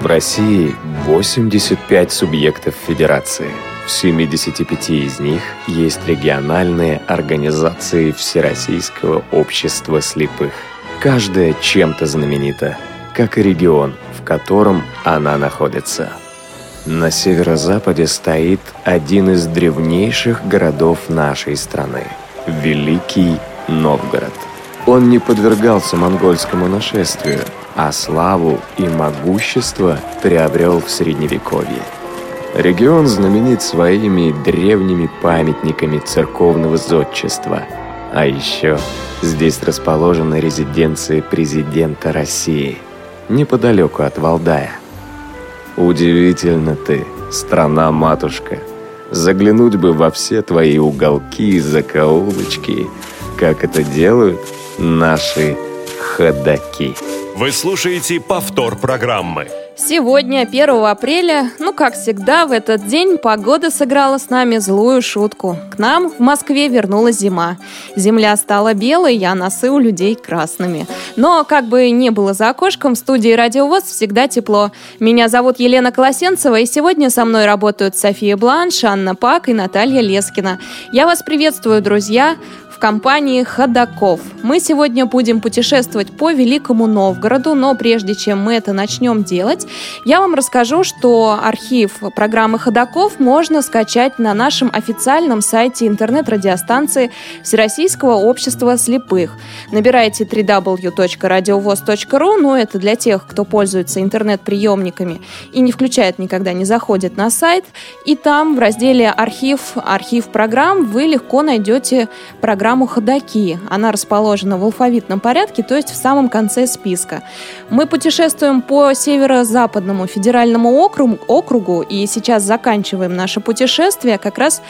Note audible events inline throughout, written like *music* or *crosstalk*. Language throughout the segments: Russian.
В России 85 субъектов федерации. В 75 из них есть региональные организации Всероссийского общества слепых. Каждая чем-то знаменита, как и регион, в котором она находится. На северо-западе стоит один из древнейших городов нашей страны – Великий Новгород. Он не подвергался монгольскому нашествию, а славу и могущество приобрел в Средневековье. Регион знаменит своими древними памятниками церковного зодчества. А еще здесь расположена резиденция президента России, неподалеку от Валдая. Удивительно ты, страна-матушка. Заглянуть бы во все твои уголки и закоулочки, как это делают наши ходаки. Вы слушаете повтор программы. Сегодня, 1 апреля, ну, как всегда, в этот день погода сыграла с нами злую шутку. К нам в Москве вернулась зима. Земля стала белой, а носы у людей красными. Но, как бы не было за окошком, в студии «Радиовоз» всегда тепло. Меня зовут Елена Колосенцева, и сегодня со мной работают София Бланш, Анна Пак и Наталья Лескина. Я вас приветствую, друзья компании «Ходаков». Мы сегодня будем путешествовать по Великому Новгороду, но прежде чем мы это начнем делать, я вам расскажу, что архив программы «Ходаков» можно скачать на нашем официальном сайте интернет-радиостанции Всероссийского общества слепых. Набирайте www.radiovoz.ru, ну это для тех, кто пользуется интернет-приемниками и не включает никогда, не заходит на сайт, и там в разделе «Архив», «Архив программ» вы легко найдете программу программу «Ходоки». Она расположена в алфавитном порядке, то есть в самом конце списка. Мы путешествуем по северо-западному федеральному округу, округу и сейчас заканчиваем наше путешествие, как раз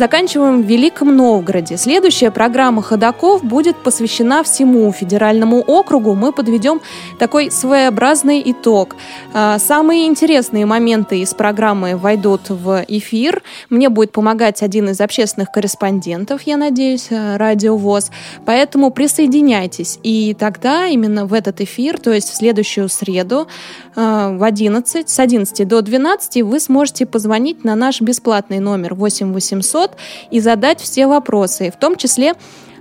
заканчиваем в Великом Новгороде. Следующая программа «Ходоков» будет посвящена всему федеральному округу. Мы подведем такой своеобразный итог. А, самые интересные моменты из программы войдут в эфир. Мне будет помогать один из общественных корреспондентов, я надеюсь, Радио ВОЗ. Поэтому присоединяйтесь. И тогда именно в этот эфир, то есть в следующую среду э, в 11, с 11 до 12 вы сможете позвонить на наш бесплатный номер 8 800 и задать все вопросы, в том числе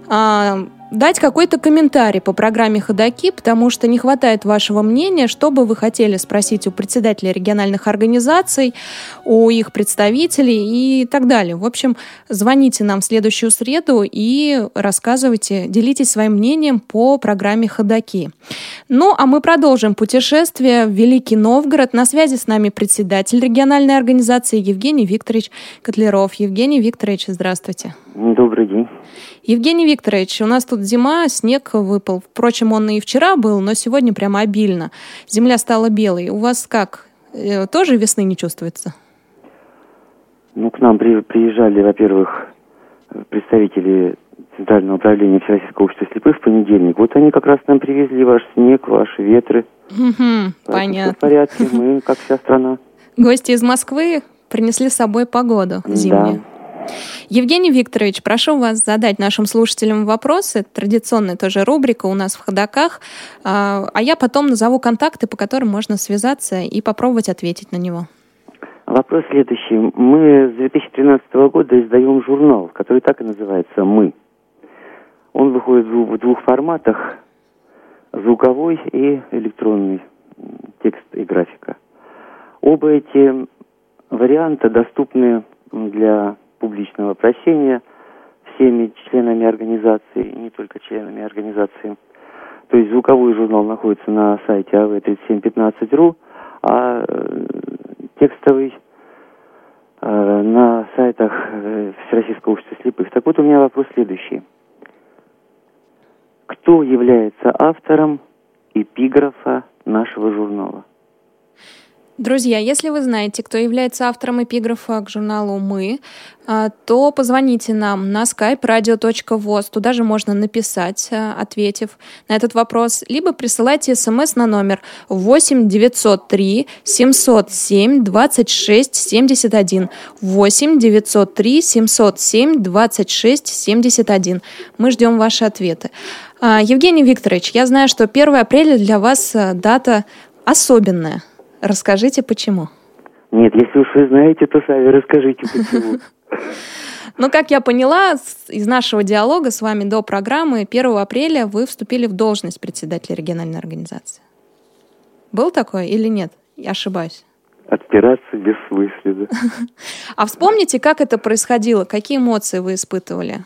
э, дать какой-то комментарий по программе «Ходоки», потому что не хватает вашего мнения, что бы вы хотели спросить у председателей региональных организаций, у их представителей и так далее. В общем, звоните нам в следующую среду и рассказывайте, делитесь своим мнением по программе «Ходоки». Ну, а мы продолжим путешествие в Великий Новгород. На связи с нами председатель региональной организации Евгений Викторович Котлеров. Евгений Викторович, здравствуйте. Добрый день. Евгений Викторович, у нас тут зима, снег выпал. Впрочем, он и вчера был, но сегодня прямо обильно. Земля стала белой. У вас как? Э, тоже весны не чувствуется? Ну, к нам при, приезжали, во-первых, представители Центрального управления Всероссийского общества слепых в понедельник. Вот они как раз нам привезли ваш снег, ваши ветры. Угу, понятно. Все в порядке, мы как вся страна. Гости из Москвы принесли с собой погоду зимнюю. Да. Евгений Викторович, прошу вас задать нашим слушателям вопросы. Традиционная тоже рубрика у нас в ходаках. А, а я потом назову контакты, по которым можно связаться и попробовать ответить на него. Вопрос следующий. Мы с 2013 года издаем журнал, который так и называется «Мы». Он выходит в двух форматах – звуковой и электронный текст и графика. Оба эти варианта доступны для публичного прощения всеми членами организации, не только членами организации. То есть звуковой журнал находится на сайте av3715.ru, а э, текстовый э, на сайтах э, Всероссийского общества слепых. Так вот у меня вопрос следующий. Кто является автором эпиграфа нашего журнала? Друзья, если вы знаете, кто является автором эпиграфа к журналу «Мы», а, то позвоните нам на skype radio.voz. Туда же можно написать, а, ответив на этот вопрос, либо присылайте смс на номер 8 903 707 26 71. 8 903 707 26 71. Мы ждем ваши ответы. А, Евгений Викторович, я знаю, что 1 апреля для вас дата особенная – Расскажите, почему? Нет, если уж вы знаете, то сами расскажите, почему. *laughs* Ну, как я поняла из нашего диалога с вами до программы, 1 апреля вы вступили в должность председателя региональной организации. Был такой или нет? Я ошибаюсь. Отпираться бессмысленно. *laughs* А вспомните, как это происходило? Какие эмоции вы испытывали?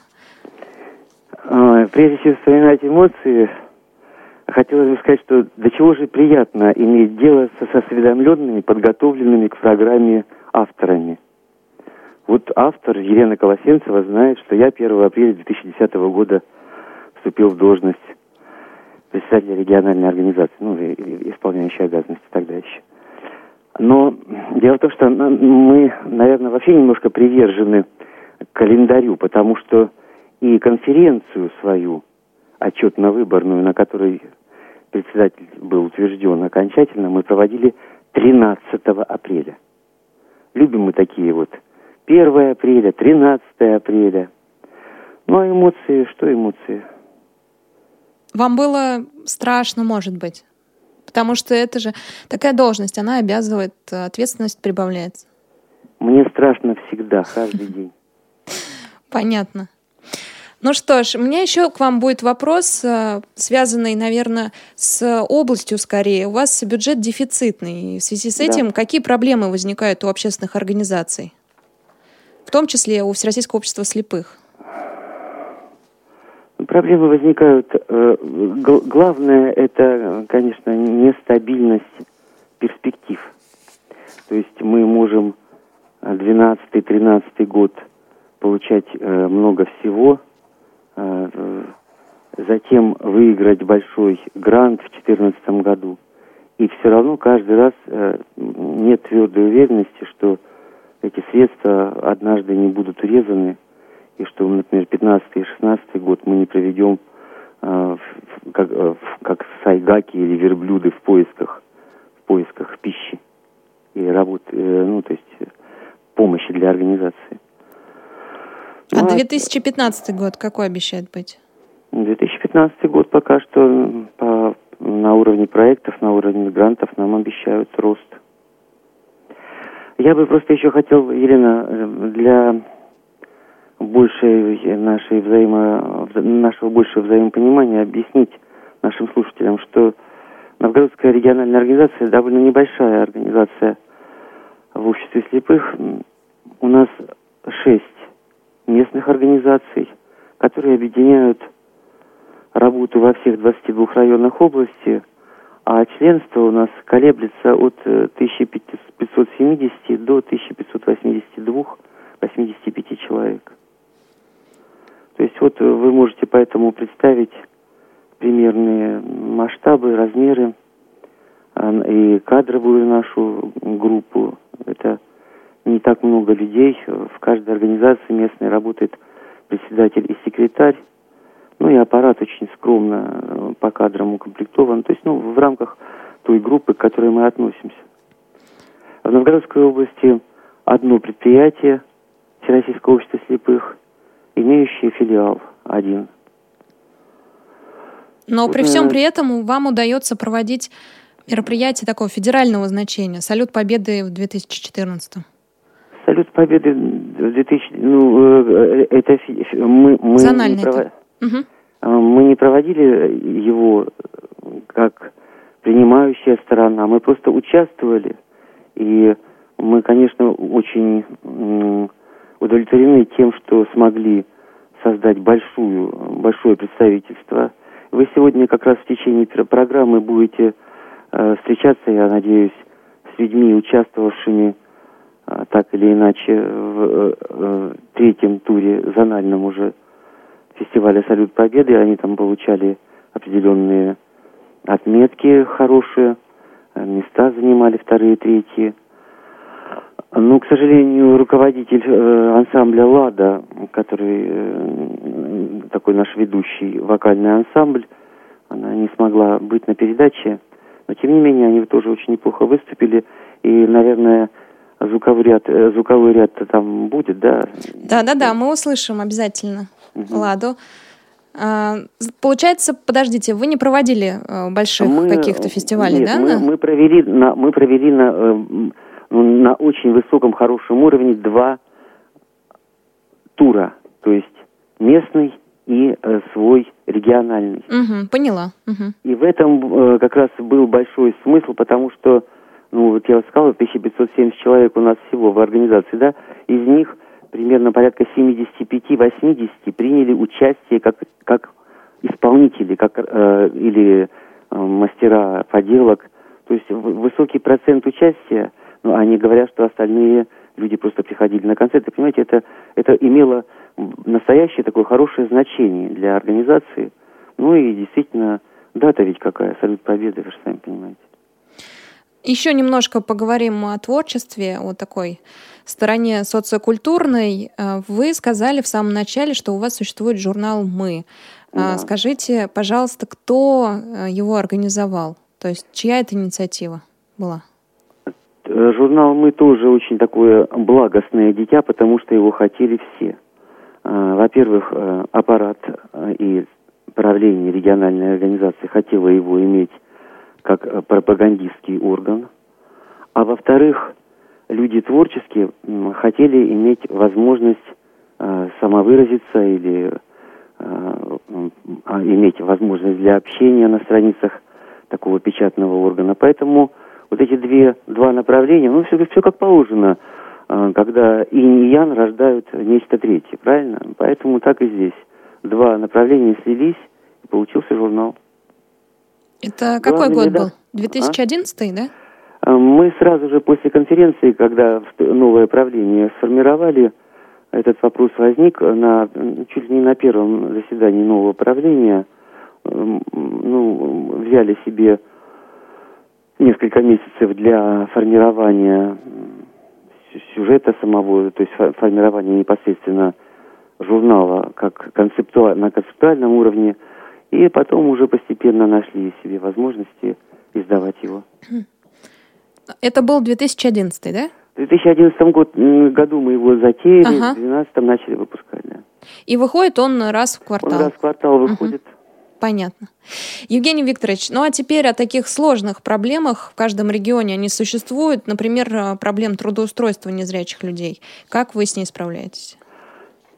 А, прежде чем вспоминать эмоции, хотелось бы сказать, что до чего же приятно иметь дело со осведомленными, подготовленными к программе авторами. Вот автор Елена Колосенцева знает, что я 1 апреля 2010 года вступил в должность председателя региональной организации, ну, исполняющей обязанности тогда еще. Но дело в том, что мы, наверное, вообще немножко привержены календарю, потому что и конференцию свою, отчетно-выборную, на которой председатель был утвержден окончательно, мы проводили 13 апреля. Любим мы такие вот 1 апреля, 13 апреля. Ну а эмоции, что эмоции? Вам было страшно, может быть? Потому что это же такая должность, она обязывает, ответственность прибавляется. Мне страшно всегда, каждый день. Понятно. Ну что ж, у меня еще к вам будет вопрос, э, связанный, наверное, с областью скорее. У вас бюджет дефицитный. В связи с этим да. какие проблемы возникают у общественных организаций? В том числе у Всероссийского общества слепых. Проблемы возникают. Э, главное это, конечно, нестабильность перспектив. То есть мы можем 12-13 год получать э, много всего, э, затем выиграть большой грант в 2014 году. И все равно каждый раз нет твердой уверенности, что эти средства однажды не будут урезаны и что, например, 15 и 16 год мы не проведем э, как, э, как сайгаки или верблюды в поисках, в поисках пищи и работы, э, ну, то есть э, помощи для организации. А ну, 2015 а год какой обещает быть? 2015 год пока что по, на уровне проектов, на уровне грантов нам обещают рост. Я бы просто еще хотел, Елена, э, для большей нашей взаимо, нашего большего взаимопонимания объяснить нашим слушателям, что Новгородская региональная организация довольно небольшая организация в обществе слепых. У нас шесть местных организаций, которые объединяют работу во всех 22 районах области, а членство у нас колеблется от 1570 э, до 1582 85 человек. То есть вот вы можете поэтому представить примерные масштабы, размеры а, и кадровую нашу группу. Это не так много людей. В каждой организации местной работает председатель и секретарь. Ну и аппарат очень скромно э, по кадрам укомплектован. То есть ну, в рамках той группы, к которой мы относимся. В Новгородской области одно предприятие Всероссийского общества слепых – имеющие филиал один. Но при всем при этом вам удается проводить мероприятие такого федерального значения. Салют Победы в 2014. Салют Победы в 2000... Ну, э, это мы, мы, не, пров... угу. мы не проводили его как принимающая сторона. Мы просто участвовали. И мы, конечно, очень удовлетворены тем, что смогли создать большую, большое представительство. Вы сегодня как раз в течение программы будете э, встречаться, я надеюсь, с людьми, участвовавшими так или иначе в э, э, третьем туре зональном уже фестиваля «Салют Победы». Они там получали определенные отметки хорошие, э, места занимали вторые, третьи. Ну, к сожалению, руководитель э, ансамбля «Лада», который э, такой наш ведущий вокальный ансамбль, она не смогла быть на передаче, но тем не менее они тоже очень неплохо выступили, и, наверное, звуковой ряд, э, звуковой ряд там будет, да? Да, да, да, мы услышим обязательно угу. Ладу. А, получается, подождите, вы не проводили э, больших мы, каких-то фестивалей, нет, да? Мы, мы провели на, мы провели на, э, на очень высоком, хорошем уровне два тура, то есть местный и э, свой региональный. Угу, поняла. Угу. И в этом э, как раз был большой смысл, потому что, ну вот я сказал, 1570 человек у нас всего в организации, да, из них примерно порядка 75-80 приняли участие как, как исполнители, как, э, или э, мастера поделок. То есть высокий процент участия, ну, они говорят, что остальные люди просто приходили на концерты. Понимаете, это, это имело настоящее такое хорошее значение для организации. Ну и действительно, дата ведь какая, салют победы, вы же сами понимаете. Еще немножко поговорим о творчестве, о такой стороне социокультурной. Э, вы сказали в самом начале, что у вас существует журнал «Мы». Э, да. Скажите, пожалуйста, кто э, его организовал? То есть чья это инициатива была? Журнал «Мы» тоже очень такое благостное дитя, потому что его хотели все. Во-первых, аппарат и правление региональной организации хотело его иметь как э, пропагандистский орган, а во-вторых, люди творческие хотели иметь возможность э, самовыразиться или э, э, иметь возможность для общения на страницах такого печатного органа. Поэтому вот эти две, два направления, ну, все, все как положено, э, когда инь и ян рождают нечто третье, правильно? Поэтому так и здесь. Два направления слились, и получился журнал. Это какой Главный год был? 2011, а? да? Мы сразу же после конференции, когда новое правление сформировали, этот вопрос возник на, чуть ли не на первом заседании нового правления. Ну, взяли себе несколько месяцев для формирования сюжета самого, то есть формирования непосредственно журнала как концептуаль, на концептуальном уровне – и потом уже постепенно нашли себе возможности издавать его. Это был 2011, да? В 2011 год, году мы его затеяли, ага. в 2012 начали выпускать, да. И выходит он раз в квартал? Он раз в квартал выходит. Угу. Понятно. Евгений Викторович, ну а теперь о таких сложных проблемах в каждом регионе они существуют, например, э, проблем трудоустройства незрячих людей. Как вы с ней справляетесь?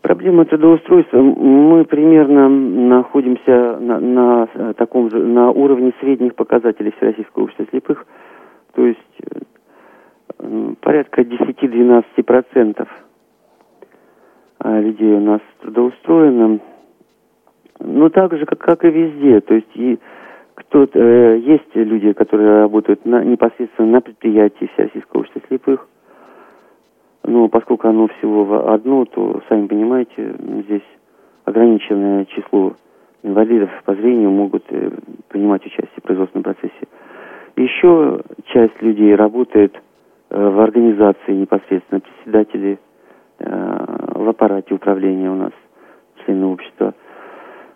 Проблема трудоустройства. Мы примерно находимся на, на э, таком же, на уровне средних показателей Всероссийского общества слепых, то есть э, порядка 10-12% а, людей у нас трудоустроено. Ну, так же, как, как и везде. То есть и кто э, есть люди, которые работают на, непосредственно на предприятии Всероссийского общества слепых, но поскольку оно всего одно, то, сами понимаете, здесь ограниченное число инвалидов по зрению могут э, принимать участие в производственном процессе. Еще часть людей работает э, в организации непосредственно, председатели э, в аппарате управления у нас, члены общества.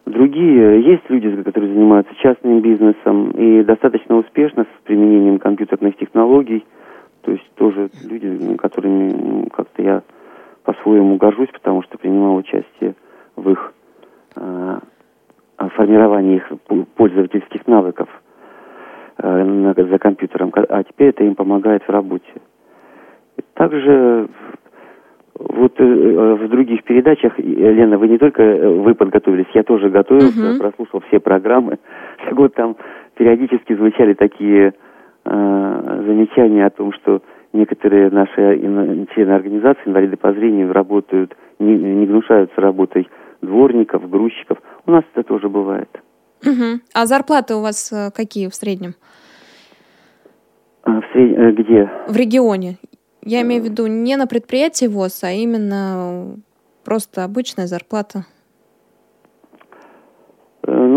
Другие, есть люди, которые занимаются частным бизнесом и достаточно успешно с применением компьютерных технологий – то есть тоже люди, которыми как-то я по-своему горжусь, потому что принимал участие в их э, формировании их пользовательских навыков э, за компьютером, а теперь это им помогает в работе. Также вот э, в других передачах, Лена, вы не только э, вы подготовились, я тоже готовился, uh-huh. прослушал все программы. Так *laughs* вот там периодически звучали такие э, замечание о том, что некоторые наши члены организации, инвалиды по зрению, работают, не, не гнушаются работой дворников, грузчиков. У нас это тоже бывает. Угу. А зарплаты у вас э, какие в среднем? А, в сред... Э, где? В регионе. Я имею в виду не на предприятии ВОЗ, а именно просто обычная зарплата.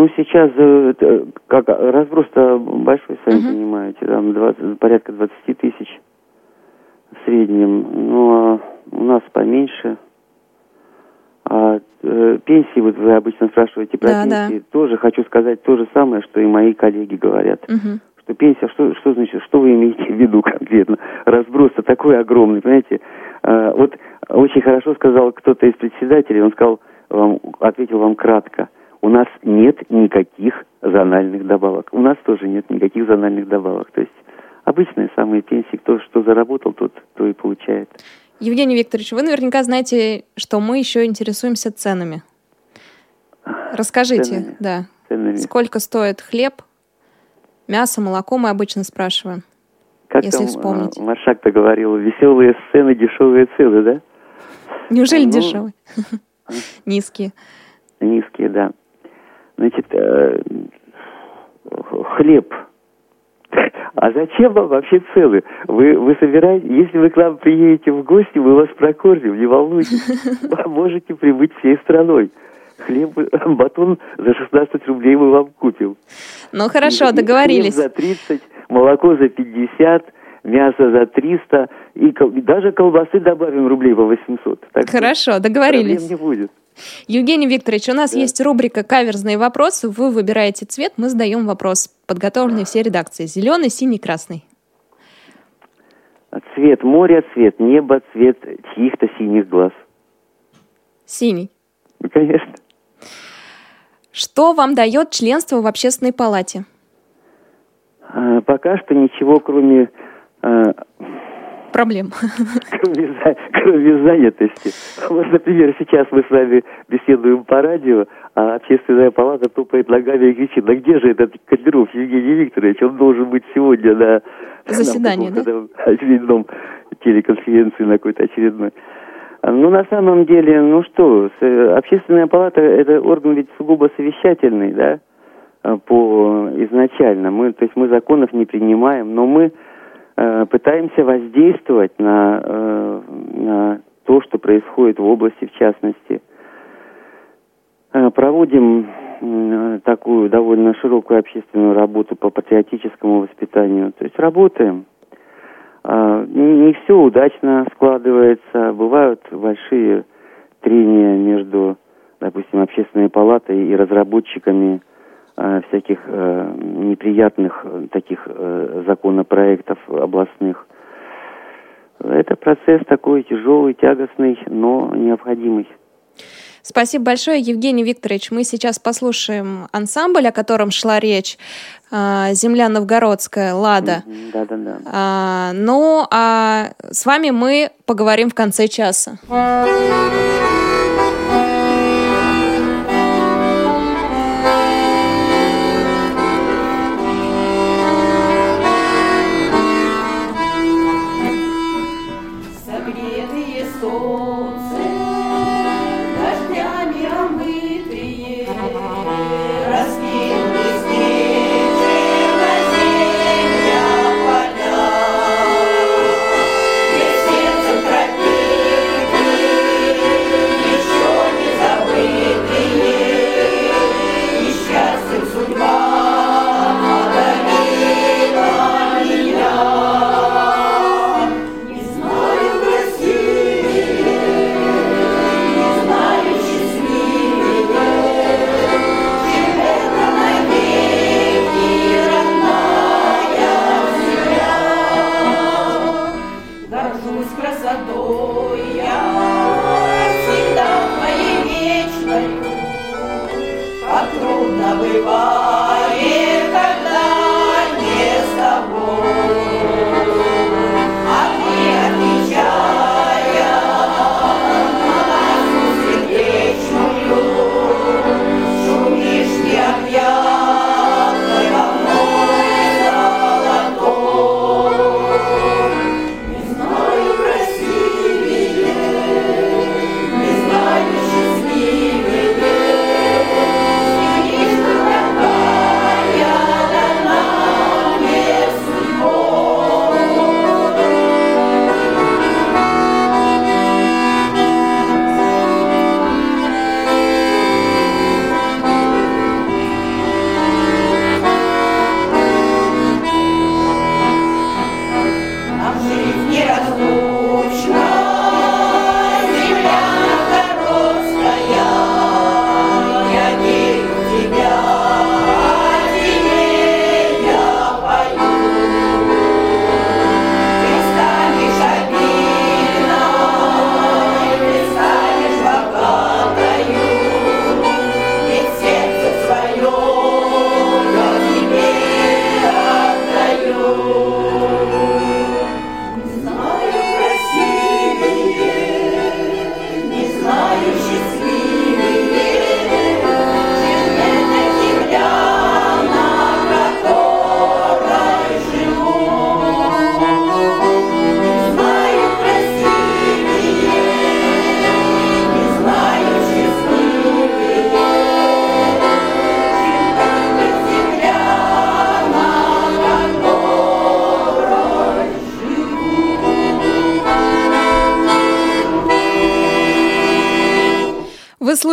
Э, ну, сейчас э, как разброс-то большой, сами uh-huh. понимаете, там 20, порядка 20 тысяч в среднем. Ну, а у нас поменьше. А э, пенсии, вот вы обычно спрашиваете про да, пенсии, да. тоже хочу сказать то же самое, что и мои коллеги говорят. Uh-huh. Что пенсия, что, что значит, что вы имеете в виду конкретно? Разброс-то такой огромный, понимаете? А, вот очень хорошо сказал кто-то из председателей, он сказал, вам, ответил вам кратко – у нас нет никаких зональных добавок. У нас тоже нет никаких зональных добавок. То есть обычные самые пенсии, кто что заработал, тот то и получает. Евгений Викторович, вы наверняка знаете, что мы еще интересуемся ценами. Расскажите, ценами. да. Ценами. Сколько стоит хлеб, мясо, молоко, мы обычно спрашиваем. Как если там вспомнить. А, Машак-то говорил, веселые сцены, дешевые цены, да? Неужели ну, дешевые? *laughs* Низкие. Низкие, да. Значит, э, хлеб. А зачем вам вообще целый? Вы, вы собираете, если вы к нам приедете в гости, мы вас прокормим, не волнуйтесь. *laughs* Вы можете прибыть всей страной. Хлеб, *laughs* батон за 16 рублей мы вам купим. Ну хорошо, и, договорились. Хлеб за 30, молоко за 50, мясо за 300, и, и даже колбасы добавим рублей по 800. Так хорошо, договорились. не будет. Евгений Викторович, у нас да. есть рубрика «Каверзные вопросы». Вы выбираете цвет, мы задаем вопрос, подготовленный все редакции. Зеленый, синий, красный. Цвет моря, цвет неба, цвет чьих-то синих глаз. Синий. Ну, конечно. Что вам дает членство в общественной палате? А, пока что ничего, кроме а, проблем. *laughs* Кроме, занятости. Вот, например, сейчас мы с вами беседуем по радио, а общественная палата тупает ногами и кричит, да где же этот Котлеров Евгений Викторович? Он должен быть сегодня на заседании, на да? очередном телеконференции на какой-то очередной. Ну, на самом деле, ну что, общественная палата – это орган ведь сугубо совещательный, да, по изначально. Мы, то есть мы законов не принимаем, но мы Э, пытаемся воздействовать на, э, на то, что происходит в области, в частности. Э, проводим такую довольно широкую общественную работу по патриотическому воспитанию. То есть работаем. Не все удачно складывается. Бывают большие трения между, допустим, общественной палатой и разработчиками всяких э, неприятных э, таких законопроектов областных. Это процесс такой тяжелый, тягостный, но необходимый. Спасибо большое, Евгений Викторович. Мы сейчас послушаем ансамбль, о котором шла речь. Земля новгородская, Лада. Да, да, да. Ну, а с вами мы поговорим в конце часа.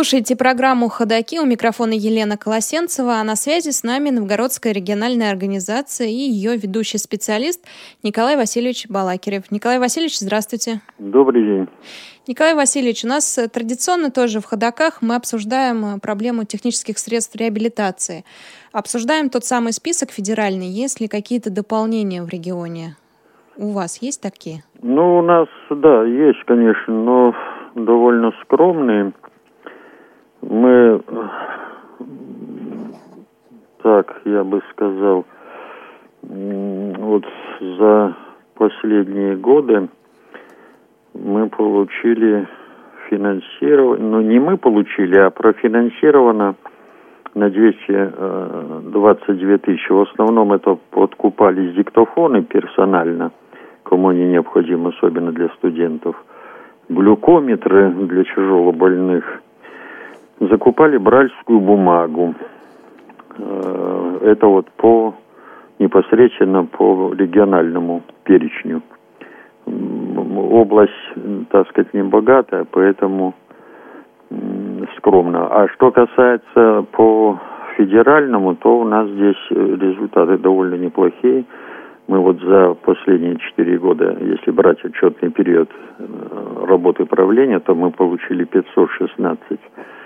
Слушаете программу «Ходоки». У микрофона Елена Колосенцева, а на связи с нами Новгородская региональная организация и ее ведущий специалист Николай Васильевич Балакирев. Николай Васильевич, здравствуйте. Добрый день. Николай Васильевич, у нас традиционно тоже в «Ходоках» мы обсуждаем проблему технических средств реабилитации. Обсуждаем тот самый список федеральный. Есть ли какие-то дополнения в регионе? У вас есть такие? Ну, у нас, да, есть, конечно, но довольно скромные. Мы, так, я бы сказал, вот за последние годы мы получили финансирование, ну не мы получили, а профинансировано на 222 тысячи. В основном это подкупались диктофоны персонально, кому они необходимы, особенно для студентов. Глюкометры для тяжело больных – закупали бральскую бумагу. Э, это вот по непосредственно по региональному перечню. Область, так сказать, не богатая, поэтому скромно. А что касается по федеральному, то у нас здесь результаты довольно неплохие. Мы вот за последние четыре года, если брать отчетный период э, работы правления, то мы получили 516 Э,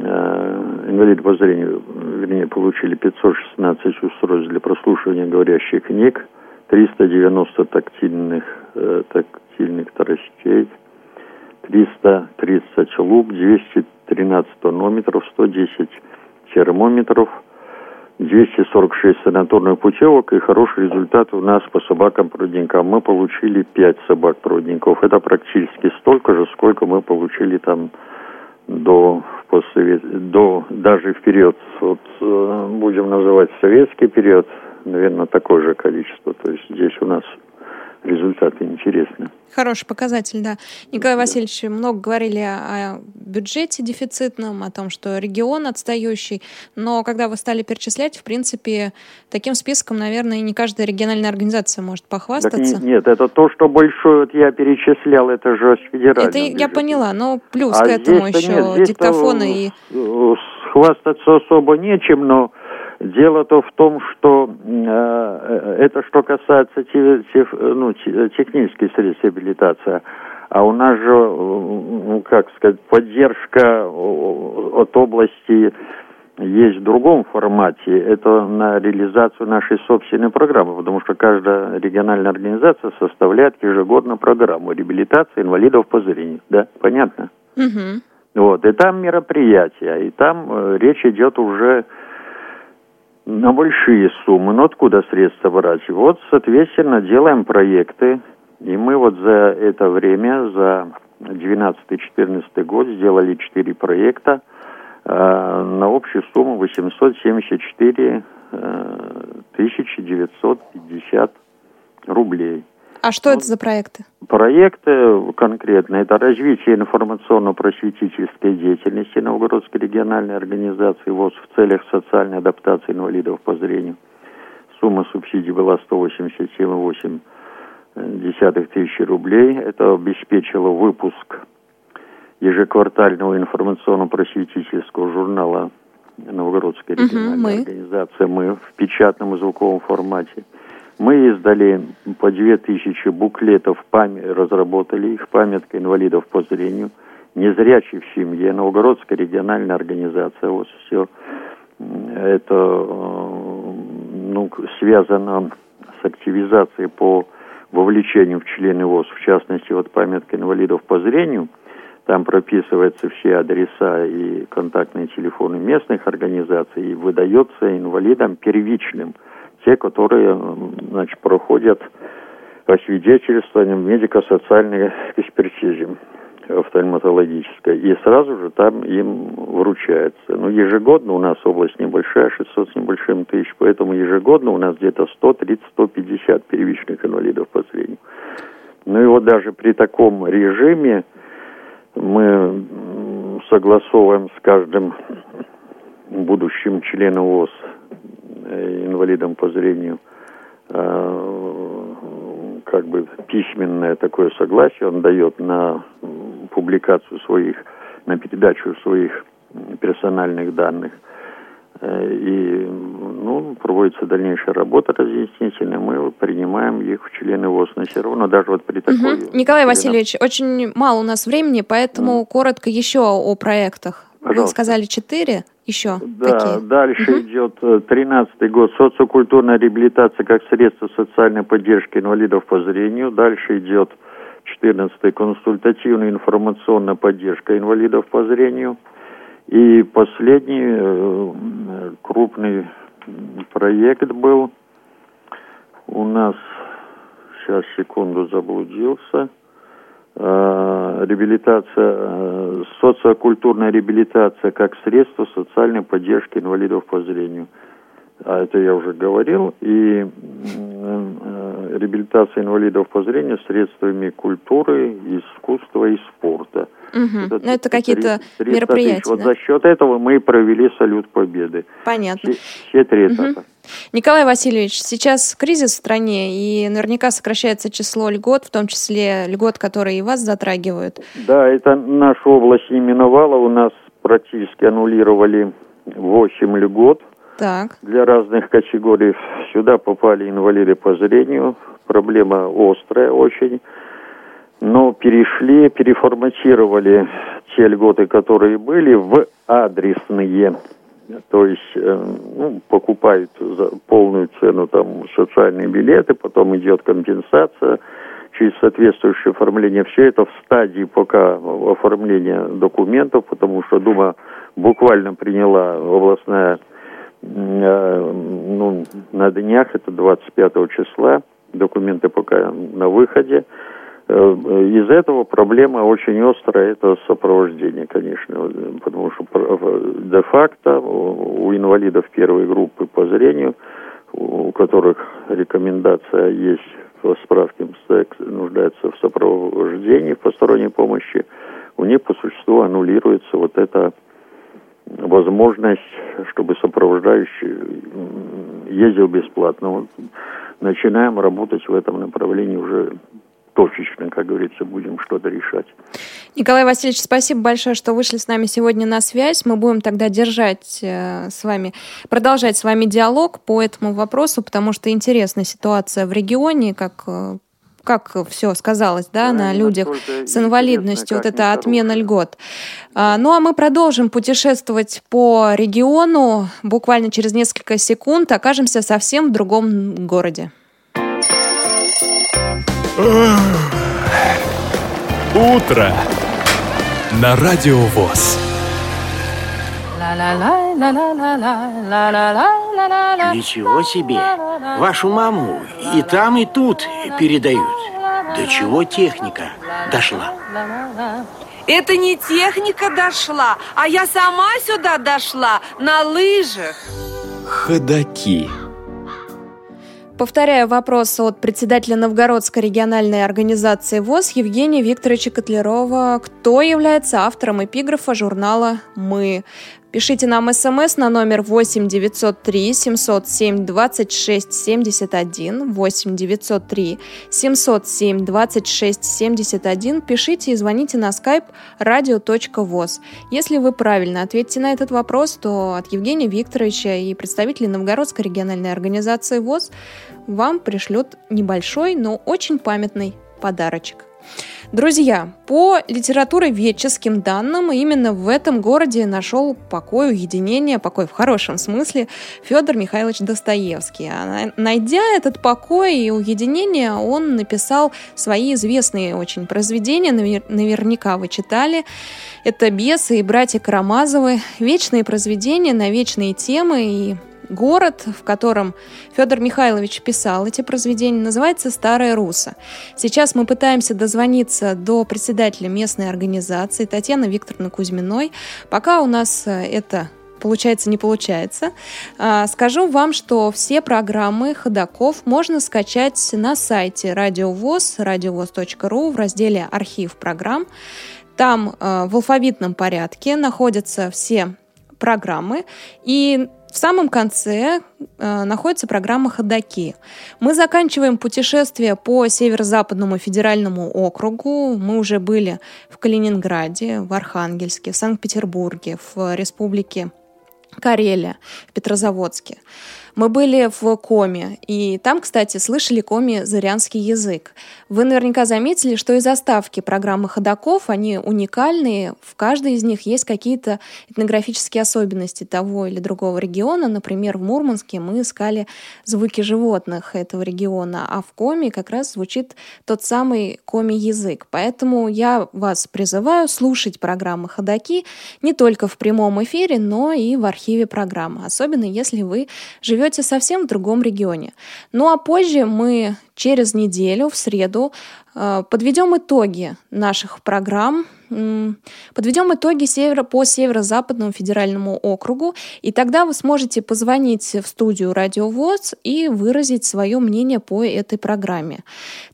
инвалиды по зрению, вернее, получили 516 устройств для прослушивания говорящих книг, 390 тактильных, э, тактильных торостей, 330 луп, 213 тонометров, 110 термометров, 246 санаторных путевок и хороший результат у нас по собакам-проводникам. Мы получили 5 собак-проводников. Это практически столько же, сколько мы получили там до постсовет... до даже в период, вот, э, будем называть советский период, наверное, такое же количество. То есть здесь у нас результаты интересны. Хороший показатель, да. Николай Васильевич, много говорили о бюджете дефицитном, о том, что регион отстающий, но когда вы стали перечислять, в принципе, таким списком, наверное, не каждая региональная организация может похвастаться. Так, нет, это то, что большое вот я перечислял, это же федеральный Это бюджет. я поняла, но плюс а к этому еще нет, диктофоны и... Хвастаться особо нечем, но Дело-то в том, что э, это что касается те, те, ну, технических средств реабилитации. А у нас же, ну, как сказать, поддержка от области есть в другом формате. Это на реализацию нашей собственной программы, потому что каждая региональная организация составляет ежегодно программу реабилитации инвалидов по зрению. Да, понятно? Угу. Вот, и там мероприятия, и там э, речь идет уже на большие суммы. Но откуда средства брать? Вот, соответственно, делаем проекты. И мы вот за это время, за 12-14 год сделали 4 проекта э, на общую сумму 874 э, 950 рублей. А что вот. это за проекты? Проекты конкретно это развитие информационно-просветительской деятельности Новгородской региональной организации ВОЗ в целях социальной адаптации инвалидов по зрению. Сумма субсидий была 187,8 тысячи рублей. Это обеспечило выпуск ежеквартального информационно-просветительского журнала Новгородской региональной угу, организации «Мы» в печатном и звуковом формате – мы издали по две тысячи буклетов, пам... разработали их, памятка инвалидов по зрению, незрячий в семье, Новгородская региональная организация, вот все это э, ну, связано с активизацией по вовлечению в члены ВОЗ, в частности, вот памятка инвалидов по зрению, там прописываются все адреса и контактные телефоны местных организаций, и выдается инвалидам первичным – те, которые значит, проходят освидетельствование медико-социальной экспертизе офтальматологической, и сразу же там им вручается. Ну, ежегодно у нас область небольшая, 600 с небольшим тысяч, поэтому ежегодно у нас где-то 130-150 первичных инвалидов по зрению. Ну и вот даже при таком режиме мы согласовываем с каждым будущим членом ВОЗ Э, инвалидам по зрению э, как бы письменное такое согласие он дает на публикацию своих на передачу своих персональных данных. Э, и ну, проводится дальнейшая работа разъяснительная, мы принимаем их в члены ВОЗ. Но все равно даже вот при такой... Угу. Николай. Васильевич, очень мало у нас времени, поэтому mm. коротко еще о проектах. Пожалуйста. Вы сказали четыре еще Да, какие? дальше угу. идет тринадцатый год социокультурная реабилитация как средство социальной поддержки инвалидов по зрению. Дальше идет четырнадцатый консультативная информационная поддержка инвалидов по зрению. И последний э, крупный проект был у нас, сейчас секунду заблудился, э, реабилитация, э, социокультурная реабилитация как средство социальной поддержки инвалидов по зрению. А это я уже говорил. И реабилитация инвалидов по зрению средствами культуры, искусства и спорта. Угу. Это, ну, это какие-то мероприятия. Да? Вот за счет этого мы провели салют победы. Понятно. Все, все три этапа. Угу. Николай Васильевич, сейчас кризис в стране, и наверняка сокращается число льгот, в том числе льгот, которые и вас затрагивают. Да, это наша область не миновала. У нас практически аннулировали 8 льгот так. для разных категорий. Сюда попали инвалиды по зрению. Проблема острая очень но перешли, переформатировали те льготы, которые были, в адресные. То есть э, ну, покупают за полную цену там социальные билеты, потом идет компенсация через соответствующее оформление. Все это в стадии пока оформления документов, потому что Дума буквально приняла областная э, ну, на днях, это 25 числа, документы пока на выходе. Э, из этого проблема очень острая, это сопровождение, конечно, потому что де-факто у инвалидов первой группы по зрению, у которых рекомендация есть в справке МСЭК, нуждается в сопровождении, в посторонней помощи, у них по существу аннулируется вот эта возможность, чтобы сопровождающий ездил бесплатно. Вот начинаем работать в этом направлении уже точечно, как говорится, будем что-то решать. Николай Васильевич, спасибо большое, что вышли с нами сегодня на связь. Мы будем тогда держать э, с вами, продолжать с вами диалог по этому вопросу, потому что интересная ситуация в регионе, как э, как все сказалось, да, да на людях с инвалидностью, вот эта отмена льгот. А, ну а мы продолжим путешествовать по региону. Буквально через несколько секунд окажемся совсем в другом городе. Утро на Радио ВОЗ. Ничего себе! Вашу маму и там, и тут передают. До чего техника дошла? Это не техника дошла, а я сама сюда дошла на лыжах. Ходаки. Повторяю вопрос от председателя Новгородской региональной организации ВОЗ Евгения Викторовича Котлярова. Кто является автором эпиграфа журнала «Мы»? Пишите нам смс на номер 8 903 707 26 71 8 903 707 26 71. Пишите и звоните на skype radio.voz. Если вы правильно ответите на этот вопрос, то от Евгения Викторовича и представителей Новгородской региональной организации ВОЗ вам пришлют небольшой, но очень памятный подарочек. Друзья, по литературоведческим данным, именно в этом городе нашел покой, уединение, покой в хорошем смысле, Федор Михайлович Достоевский. А найдя этот покой и уединение, он написал свои известные очень произведения, наверняка вы читали. Это «Бесы» и «Братья Карамазовы», вечные произведения на вечные темы и Город, в котором Федор Михайлович писал эти произведения, называется Старая Руса. Сейчас мы пытаемся дозвониться до председателя местной организации Татьяны Викторовны Кузьминой. Пока у нас э, это получается, не получается. А, скажу вам, что все программы ходаков можно скачать на сайте радиовоз, радиовоз.ру в разделе «Архив программ». Там э, в алфавитном порядке находятся все программы, и в самом конце э, находится программа «Ходоки». Мы заканчиваем путешествие по Северо-Западному федеральному округу. Мы уже были в Калининграде, в Архангельске, в Санкт-Петербурге, в Республике Карелия, в Петрозаводске. Мы были в Коме, и там, кстати, слышали Коми зырянский язык. Вы наверняка заметили, что и заставки программы ходаков, они уникальные. В каждой из них есть какие-то этнографические особенности того или другого региона. Например, в Мурманске мы искали звуки животных этого региона, а в Коме как раз звучит тот самый коми-язык. Поэтому я вас призываю слушать программы «Ходоки» не только в прямом эфире, но и в архиве программы, особенно если вы живете живете совсем в другом регионе. Ну а позже мы через неделю, в среду, подведем итоги наших программ, подведем итоги севера, по Северо-Западному федеральному округу, и тогда вы сможете позвонить в студию Радио ВОЗ и выразить свое мнение по этой программе.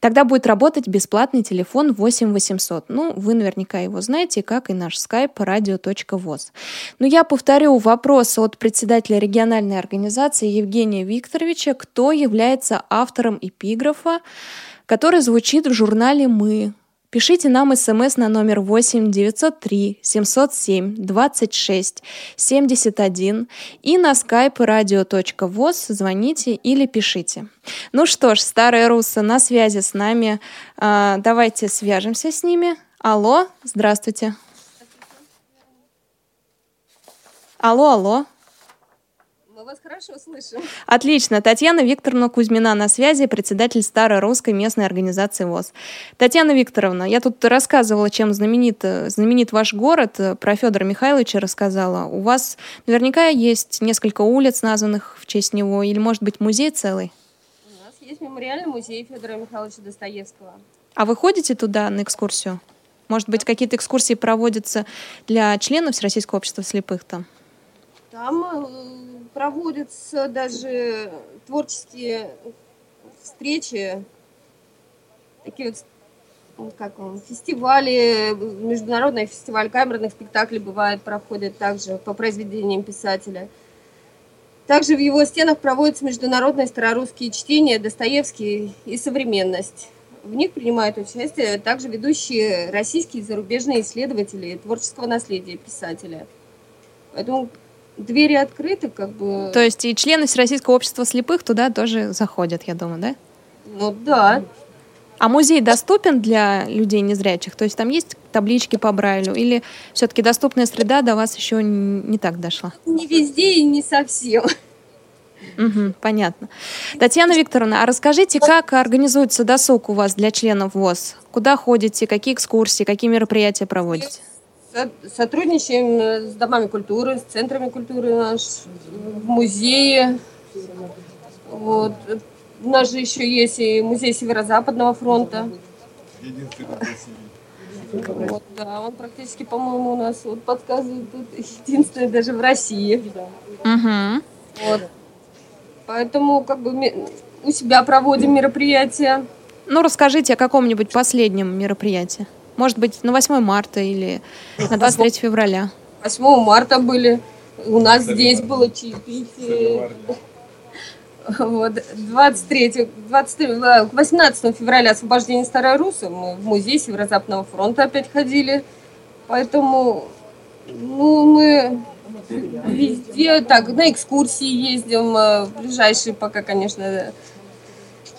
Тогда будет работать бесплатный телефон 8 800. Ну, вы наверняка его знаете, как и наш скайп radio.voz. Но я повторю вопрос от председателя региональной организации Евгения Викторовича, кто является автором эпиграфа, который звучит в журнале «Мы», Пишите нам смс на номер 8 903 707 26 71 и на skype radio.voz звоните или пишите. Ну что ж, старые русы на связи с нами. А, давайте свяжемся с ними. Алло, здравствуйте. Алло, алло вас хорошо слышим. Отлично. Татьяна Викторовна Кузьмина на связи, председатель Старой Русской местной организации ВОЗ. Татьяна Викторовна, я тут рассказывала, чем знаменит, знаменит ваш город. Про Федора Михайловича рассказала. У вас наверняка есть несколько улиц, названных в честь него, или, может быть, музей целый? У нас есть мемориальный музей Федора Михайловича Достоевского. А вы ходите туда на экскурсию? Может быть, какие-то экскурсии проводятся для членов Всероссийского общества слепых там? Там э, проводятся даже творческие встречи, такие вот как он, фестивали, международный фестиваль камерных спектаклей бывает, проходит также по произведениям писателя. Также в его стенах проводятся международные старорусские чтения Достоевский и современность. В них принимают участие также ведущие российские и зарубежные исследователи творческого наследия писателя. Поэтому двери открыты, как бы. То есть и члены Всероссийского общества слепых туда тоже заходят, я думаю, да? Ну да. А музей доступен для людей незрячих? То есть там есть таблички по Брайлю? Или все-таки доступная среда до вас еще не так дошла? Не везде и не совсем. Угу, понятно. Татьяна Викторовна, а расскажите, как организуется досуг у вас для членов ВОЗ? Куда ходите, какие экскурсии, какие мероприятия проводите? Сотрудничаем э, с домами культуры, с центрами культуры наш, в музее. Вот. У нас же еще есть и музей Северо-Западного фронта. Вот, да, он практически, по-моему, у нас вот подсказывает тут единственный даже в России. Угу. Вот. Поэтому как бы у себя проводим мероприятия. Ну, расскажите о каком-нибудь последнем мероприятии. Может быть, на 8 марта или на 23 февраля. 8 марта были. У нас здесь было чаепитие. Вот, 23, 23, 18 февраля освобождение Старой Русы. Мы в музей Северо-Западного фронта опять ходили. Поэтому ну, мы везде так, на экскурсии ездим, э, ближайшие пока, конечно,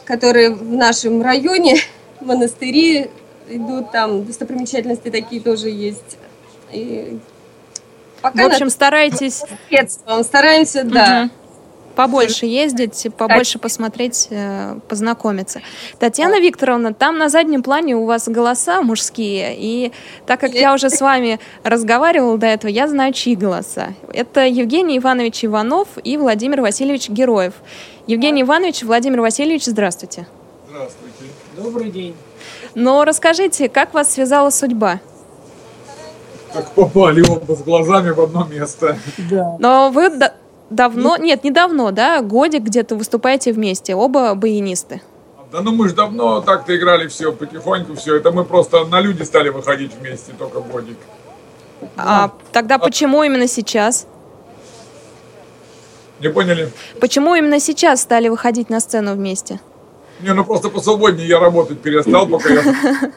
которые в нашем районе, *laughs* монастыри, идут там достопримечательности такие тоже есть. И пока в общем, старайтесь... Средством стараемся, да. Побольше ездить, побольше посмотреть, э, познакомиться. Татьяна Викторовна, там на заднем плане у вас голоса мужские, и так как я уже с вами разговаривала до этого, я знаю, чьи голоса. Это Евгений Иванович Иванов и Владимир Васильевич Героев. Евгений Иванович, Владимир Васильевич, здравствуйте. Здравствуйте. Добрый день. Но расскажите, как вас связала судьба? Как попали оба с глазами в одно место. Да. Но вы да давно, нет, недавно, да, годик где-то выступаете вместе, оба баянисты. Да ну мы же давно так-то играли все, потихоньку все. Это мы просто на люди стали выходить вместе, только годик. А тогда а... почему именно сейчас? Не поняли? Почему именно сейчас стали выходить на сцену вместе? Не, ну просто посвободнее я работать перестал, пока я... *laughs*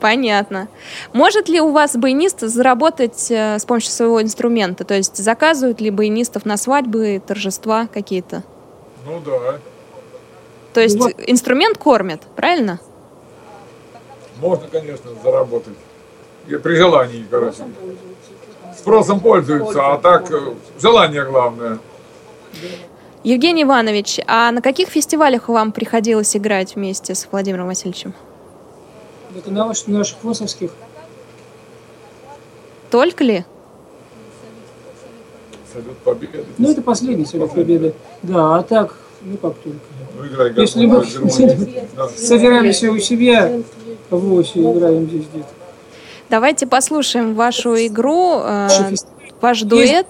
Понятно. Может ли у вас баянист заработать э, с помощью своего инструмента? То есть заказывают ли баянистов на свадьбы, торжества какие-то? Ну да. То есть вот. инструмент кормят, правильно? Можно, конечно, заработать. И при желании, короче. Спросом пользуются, а так э, желание главное. Евгений Иванович, а на каких фестивалях вам приходилось играть вместе с Владимиром Васильевичем? Это на наших, ВОСовских. Только ли? Салют Победы. Ну, это последний Салют Победы. Да, а так, ну как только. Ну, играй, Если мы *laughs* собираемся у себя, в ОСе играем здесь где-то. Давайте послушаем вашу игру, э, ваш дуэт.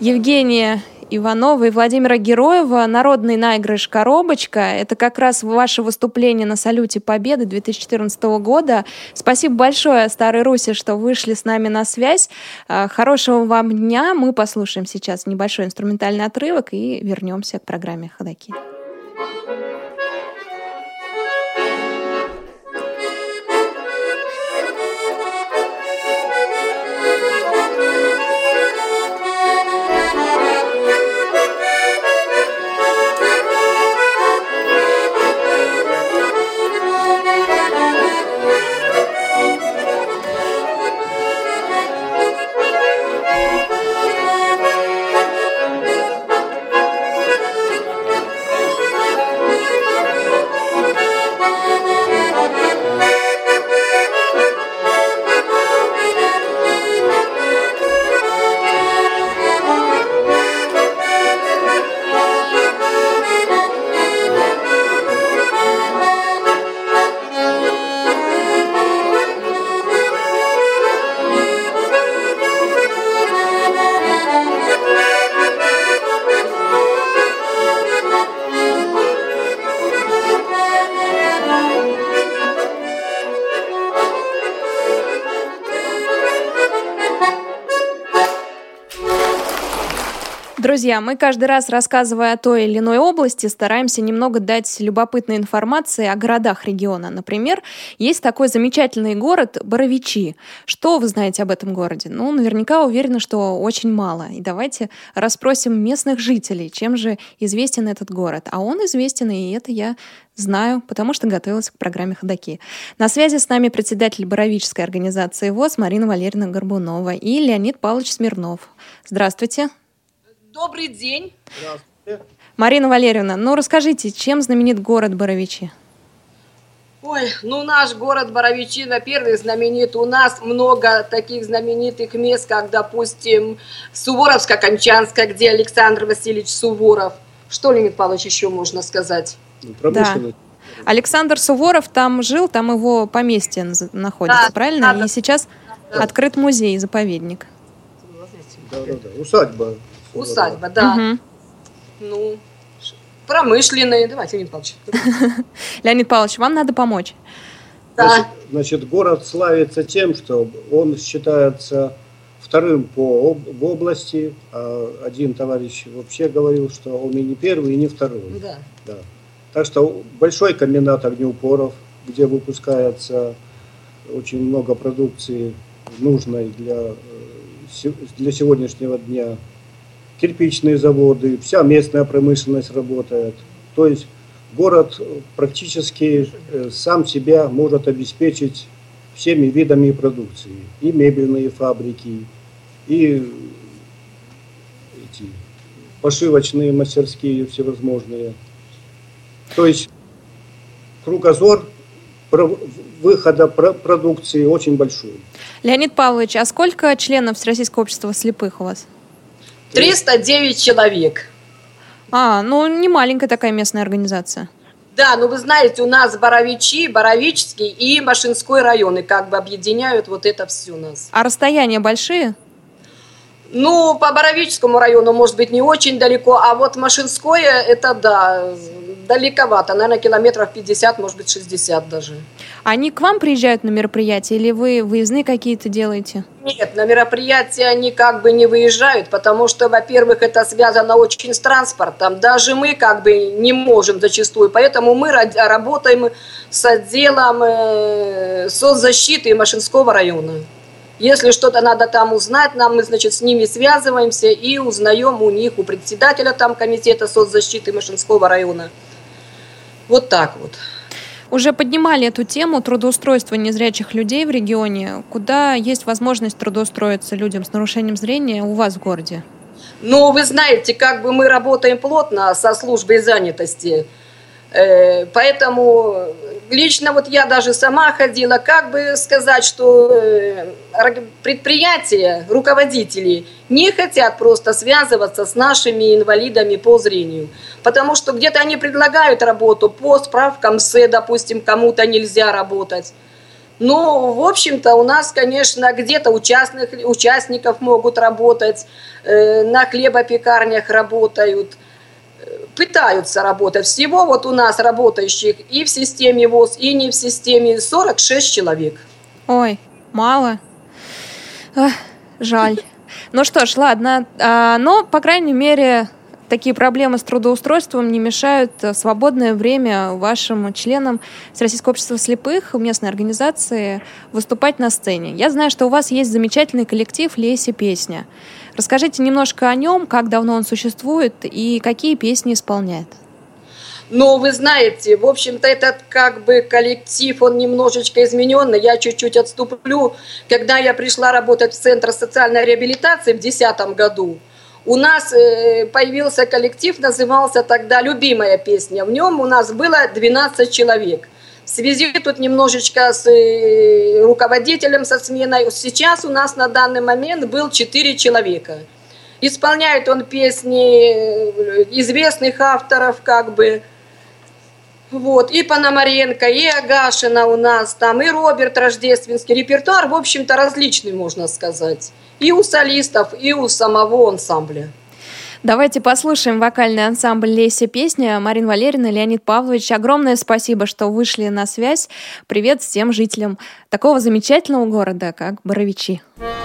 Евгения Иванова и Владимира Героева «Народный наигрыш «Коробочка». Это как раз ваше выступление на салюте Победы 2014 года. Спасибо большое, Старой Руси, что вышли с нами на связь. А, хорошего вам дня. Мы послушаем сейчас небольшой инструментальный отрывок и вернемся к программе «Ходоки». Друзья, мы каждый раз, рассказывая о той или иной области, стараемся немного дать любопытной информации о городах региона. Например, есть такой замечательный город Боровичи. Что вы знаете об этом городе? Ну, наверняка уверены, что очень мало. И давайте расспросим местных жителей, чем же известен этот город. А он известен, и это я Знаю, потому что готовилась к программе «Ходоки». На связи с нами председатель Боровической организации ВОЗ Марина Валерьевна Горбунова и Леонид Павлович Смирнов. Здравствуйте. Добрый день. Здравствуйте. Марина Валерьевна, ну расскажите, чем знаменит город Боровичи? Ой, ну наш город Боровичи, на первый знаменит. У нас много таких знаменитых мест, как, допустим, Суворовско-Камчанская, где Александр Васильевич Суворов. Что, Леонид Павлович, еще можно сказать? Ну, да. Александр Суворов там жил, там его поместье находится, да, правильно? Да, И сейчас да. открыт музей, заповедник. Да, да, да. Усадьба Усадьба, да. Угу. Ну, промышленные. Давайте, Леонид Павлович. *laughs* Леонид Павлович, вам надо помочь. Да. Значит, значит, город славится тем, что он считается вторым по в области. А один товарищ вообще говорил, что он и не первый, и не второй. Да. да. Так что большой комбинат огнеупоров, где выпускается очень много продукции нужной для, э, для сегодняшнего дня кирпичные заводы, вся местная промышленность работает. То есть город практически э, сам себя может обеспечить всеми видами продукции. И мебельные фабрики, и эти пошивочные мастерские всевозможные. То есть кругозор выхода продукции очень большой. Леонид Павлович, а сколько членов Всероссийского общества слепых у вас? 309 человек. А, ну не маленькая такая местная организация. Да, ну вы знаете, у нас Боровичи, Боровический и Машинской районы как бы объединяют вот это все у нас. А расстояния большие? Ну, по Боровическому району, может быть, не очень далеко, а вот Машинское, это да, далековато, наверное, километров 50, может быть, 60 даже. Они к вам приезжают на мероприятия или вы выездные какие-то делаете? Нет, на мероприятия они как бы не выезжают, потому что, во-первых, это связано очень с транспортом. Даже мы как бы не можем зачастую, поэтому мы работаем с отделом э, соцзащиты Машинского района. Если что-то надо там узнать, нам мы, значит, с ними связываемся и узнаем у них, у председателя там комитета соцзащиты Машинского района. Вот так вот. Уже поднимали эту тему трудоустройства незрячих людей в регионе. Куда есть возможность трудоустроиться людям с нарушением зрения у вас в городе? Ну, вы знаете, как бы мы работаем плотно со службой занятости. Э, поэтому лично вот я даже сама ходила, как бы сказать, что э, предприятия, руководители не хотят просто связываться с нашими инвалидами по зрению. Потому что где-то они предлагают работу по справкам СЭ, допустим, кому-то нельзя работать. Ну, в общем-то, у нас, конечно, где-то участных, участников могут работать, э, на хлебопекарнях работают – пытаются работать. Всего вот у нас работающих и в системе ВОЗ, и не в системе 46 человек. Ой, мало. Эх, жаль. Ну что ж, ладно. А, но, по крайней мере, такие проблемы с трудоустройством не мешают э, свободное время вашим членам Всероссийского общества слепых, местной организации, выступать на сцене. Я знаю, что у вас есть замечательный коллектив «Леси песня». Расскажите немножко о нем, как давно он существует и какие песни исполняет. Ну, вы знаете, в общем-то, этот как бы коллектив, он немножечко измененный. Я чуть-чуть отступлю. Когда я пришла работать в Центр социальной реабилитации в 2010 году, у нас э, появился коллектив, назывался тогда «Любимая песня». В нем у нас было 12 человек. В связи тут немножечко с э, руководителем, со сменой, сейчас у нас на данный момент был 4 человека. Исполняет он песни э, известных авторов, как бы, вот, и Пономаренко, и Агашина у нас там, и Роберт Рождественский. Репертуар, в общем-то, различный, можно сказать и у солистов, и у самого ансамбля. Давайте послушаем вокальный ансамбль «Леся песня». Марина Валерьевна, Леонид Павлович, огромное спасибо, что вышли на связь. Привет всем жителям такого замечательного города, как Боровичи. Amen.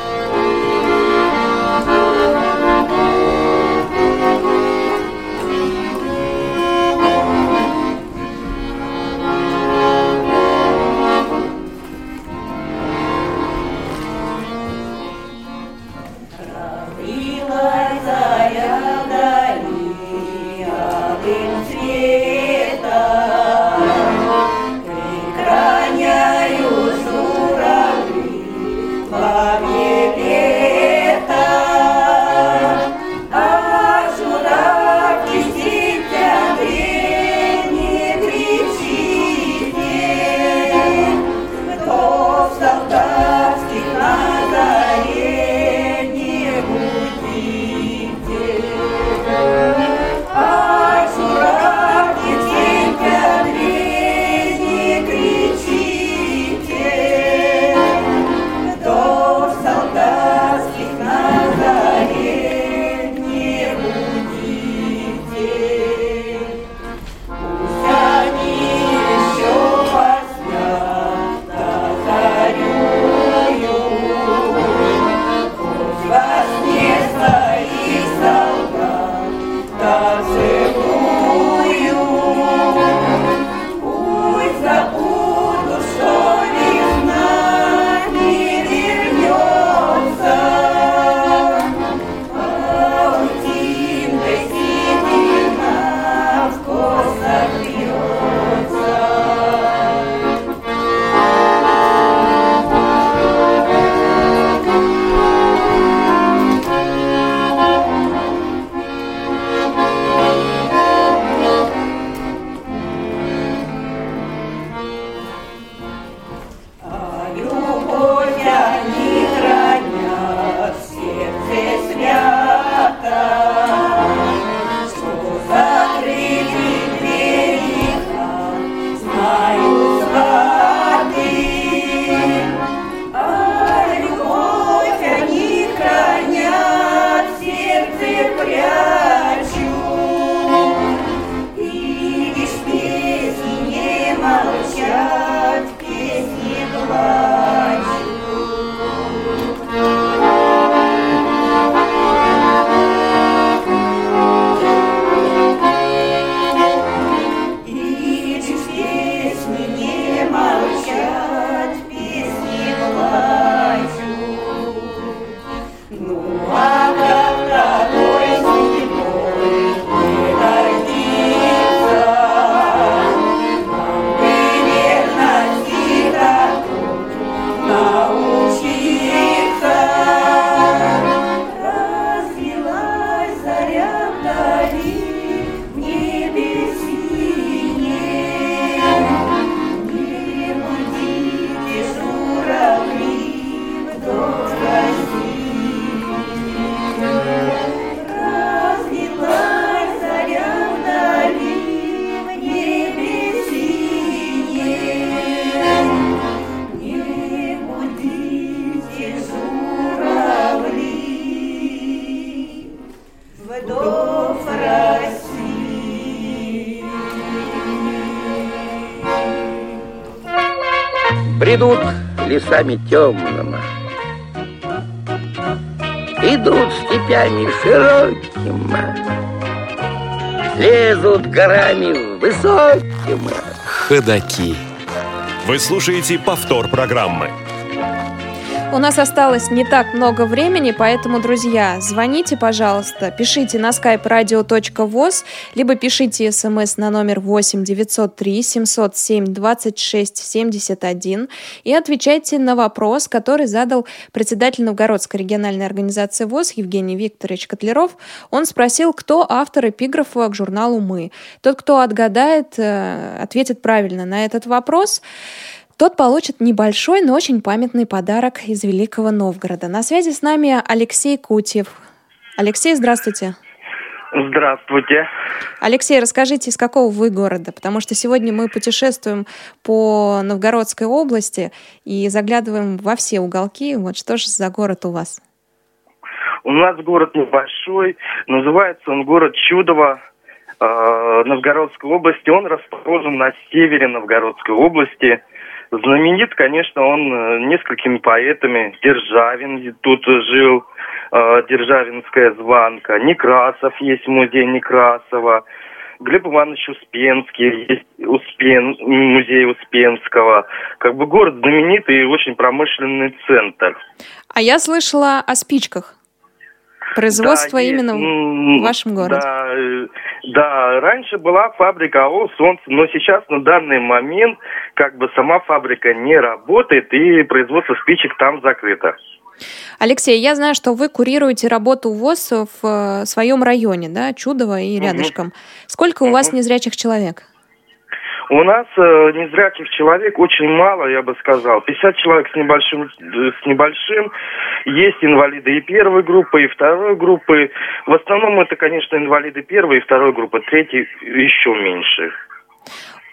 Лесами темными, Идут степями широкими, Лезут горами высокими. Ходаки. Вы слушаете повтор программы. У нас осталось не так много времени, поэтому, друзья, звоните, пожалуйста, пишите на skype radio.voz, либо пишите смс на номер 8 903 707 26 71 и отвечайте на вопрос, который задал председатель Новгородской региональной организации ВОЗ Евгений Викторович Котлеров. Он спросил, кто автор эпиграфа к журналу «Мы». Тот, кто отгадает, э, ответит правильно на этот вопрос, тот получит небольшой, но очень памятный подарок из Великого Новгорода. На связи с нами Алексей Кутьев. Алексей, здравствуйте. Здравствуйте. Алексей, расскажите, из какого вы города? Потому что сегодня мы путешествуем по Новгородской области и заглядываем во все уголки. Вот что же за город у вас? У нас город небольшой, называется он город Чудово, э, Новгородской области. Он расположен на севере Новгородской области – Знаменит, конечно, он э, несколькими поэтами. Державин тут жил, э, Державинская званка. Некрасов есть музей Некрасова. Глеб Иванович Успенский, есть Успен, музей Успенского. Как бы город знаменитый и очень промышленный центр. А я слышала о спичках. Производство да, именно есть, в вашем городе. Да, э, да, раньше была фабрика АО «Солнце», но сейчас на данный момент как бы сама фабрика не работает и производство спичек там закрыто. Алексей, я знаю, что вы курируете работу ВОЗ в э, своем районе, да, Чудово и рядышком. Угу. Сколько у угу. вас незрячих человек? У нас э, незрячих человек очень мало, я бы сказал. 50 человек с небольшим, с небольшим. Есть инвалиды и первой группы, и второй группы. В основном это, конечно, инвалиды первой и второй группы. Третьей еще меньше.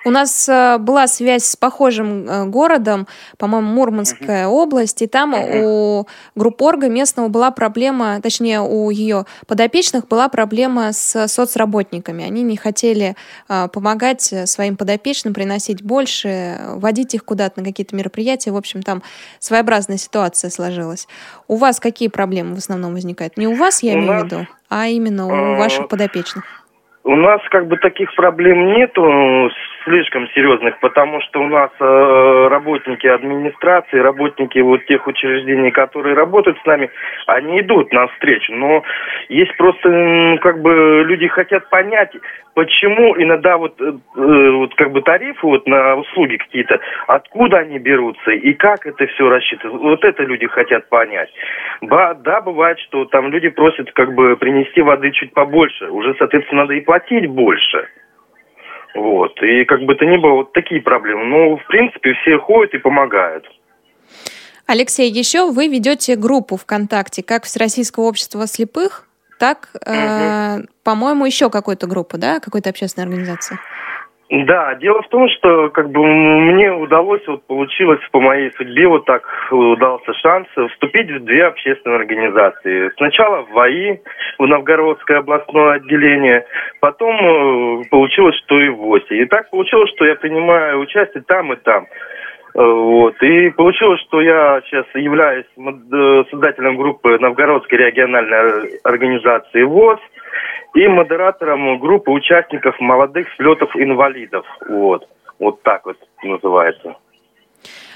У нас э, была связь с похожим э, городом, по-моему, Мурманская uh-huh. область, и там uh-huh. у группорга местного была проблема, точнее, у ее подопечных была проблема с соцработниками. Они не хотели э, помогать своим подопечным, приносить больше, водить их куда-то на какие-то мероприятия. В общем, там своеобразная ситуация сложилась. У вас какие проблемы в основном возникают? Не у вас, я у имею в виду, а именно у ваших подопечных? У нас как бы таких проблем нету слишком серьезных, потому что у нас э, работники администрации, работники вот тех учреждений, которые работают с нами, они идут навстречу. Но есть просто, как бы, люди хотят понять, почему иногда вот, э, э, вот как бы тарифы вот на услуги какие-то, откуда они берутся и как это все рассчитывается. Вот это люди хотят понять. Ба, да, бывает, что там люди просят как бы принести воды чуть побольше. Уже, соответственно, надо и платить больше. Вот. И как бы то ни было, вот такие проблемы. Но, в принципе, все ходят и помогают. Алексей, еще вы ведете группу ВКонтакте, как Всероссийского общества слепых, так, э, угу. по-моему, еще какую-то группу, да, какой-то общественной организации? Да, дело в том, что как бы мне удалось, вот получилось по моей судьбе, вот так удался шанс вступить в две общественные организации. Сначала в ВАИ, в Новгородское областное отделение, потом э, получилось, что и в ВОСе. И так получилось, что я принимаю участие там и там. Э, вот. И получилось, что я сейчас являюсь э, создателем группы Новгородской региональной организации ВОЗ и модератором группы участников молодых слетов инвалидов. Вот. Вот так вот называется.